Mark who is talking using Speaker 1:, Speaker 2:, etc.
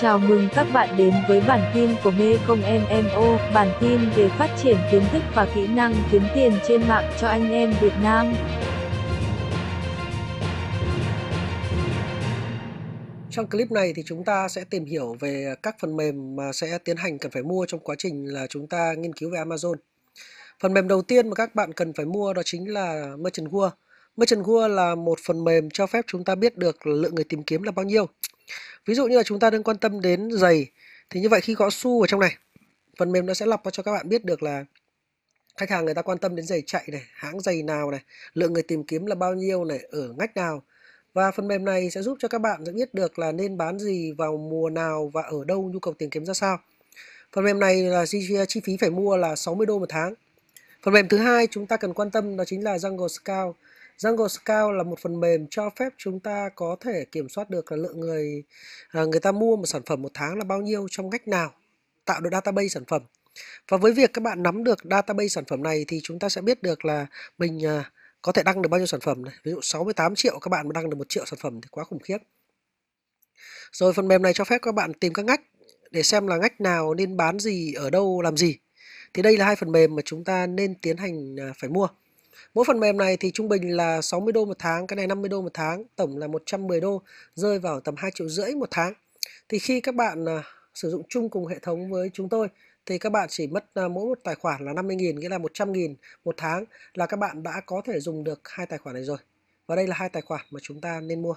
Speaker 1: Chào mừng các bạn đến với bản tin của Mê Công MMO, bản tin về phát triển kiến thức và kỹ năng kiếm tiền trên mạng cho anh em Việt Nam.
Speaker 2: Trong clip này thì chúng ta sẽ tìm hiểu về các phần mềm mà sẽ tiến hành cần phải mua trong quá trình là chúng ta nghiên cứu về Amazon. Phần mềm đầu tiên mà các bạn cần phải mua đó chính là Merchant World. Merchant World là một phần mềm cho phép chúng ta biết được lượng người tìm kiếm là bao nhiêu. Ví dụ như là chúng ta đang quan tâm đến giày thì như vậy khi có xu ở trong này, phần mềm nó sẽ lọc cho các bạn biết được là khách hàng người ta quan tâm đến giày chạy này, hãng giày nào này, lượng người tìm kiếm là bao nhiêu này, ở ngách nào. Và phần mềm này sẽ giúp cho các bạn sẽ biết được là nên bán gì vào mùa nào và ở đâu nhu cầu tìm kiếm ra sao. Phần mềm này là chi phí phải mua là 60 đô một tháng. Phần mềm thứ hai chúng ta cần quan tâm đó chính là Jungle Scout. Django Scout là một phần mềm cho phép chúng ta có thể kiểm soát được là lượng người à, người ta mua một sản phẩm một tháng là bao nhiêu trong cách nào tạo được database sản phẩm. Và với việc các bạn nắm được database sản phẩm này thì chúng ta sẽ biết được là mình à, có thể đăng được bao nhiêu sản phẩm này. Ví dụ 68 triệu các bạn mà đăng được một triệu sản phẩm thì quá khủng khiếp. Rồi phần mềm này cho phép các bạn tìm các ngách để xem là ngách nào nên bán gì, ở đâu, làm gì. Thì đây là hai phần mềm mà chúng ta nên tiến hành à, phải mua. Mỗi phần mềm này thì trung bình là 60 đô một tháng, cái này 50 đô một tháng, tổng là 110 đô, rơi vào tầm 2 triệu rưỡi một tháng. Thì khi các bạn à, sử dụng chung cùng hệ thống với chúng tôi thì các bạn chỉ mất à, mỗi một tài khoản là 50.000 nghĩa là 100.000 một tháng là các bạn đã có thể dùng được hai tài khoản này rồi. Và đây là hai tài khoản mà chúng ta nên mua.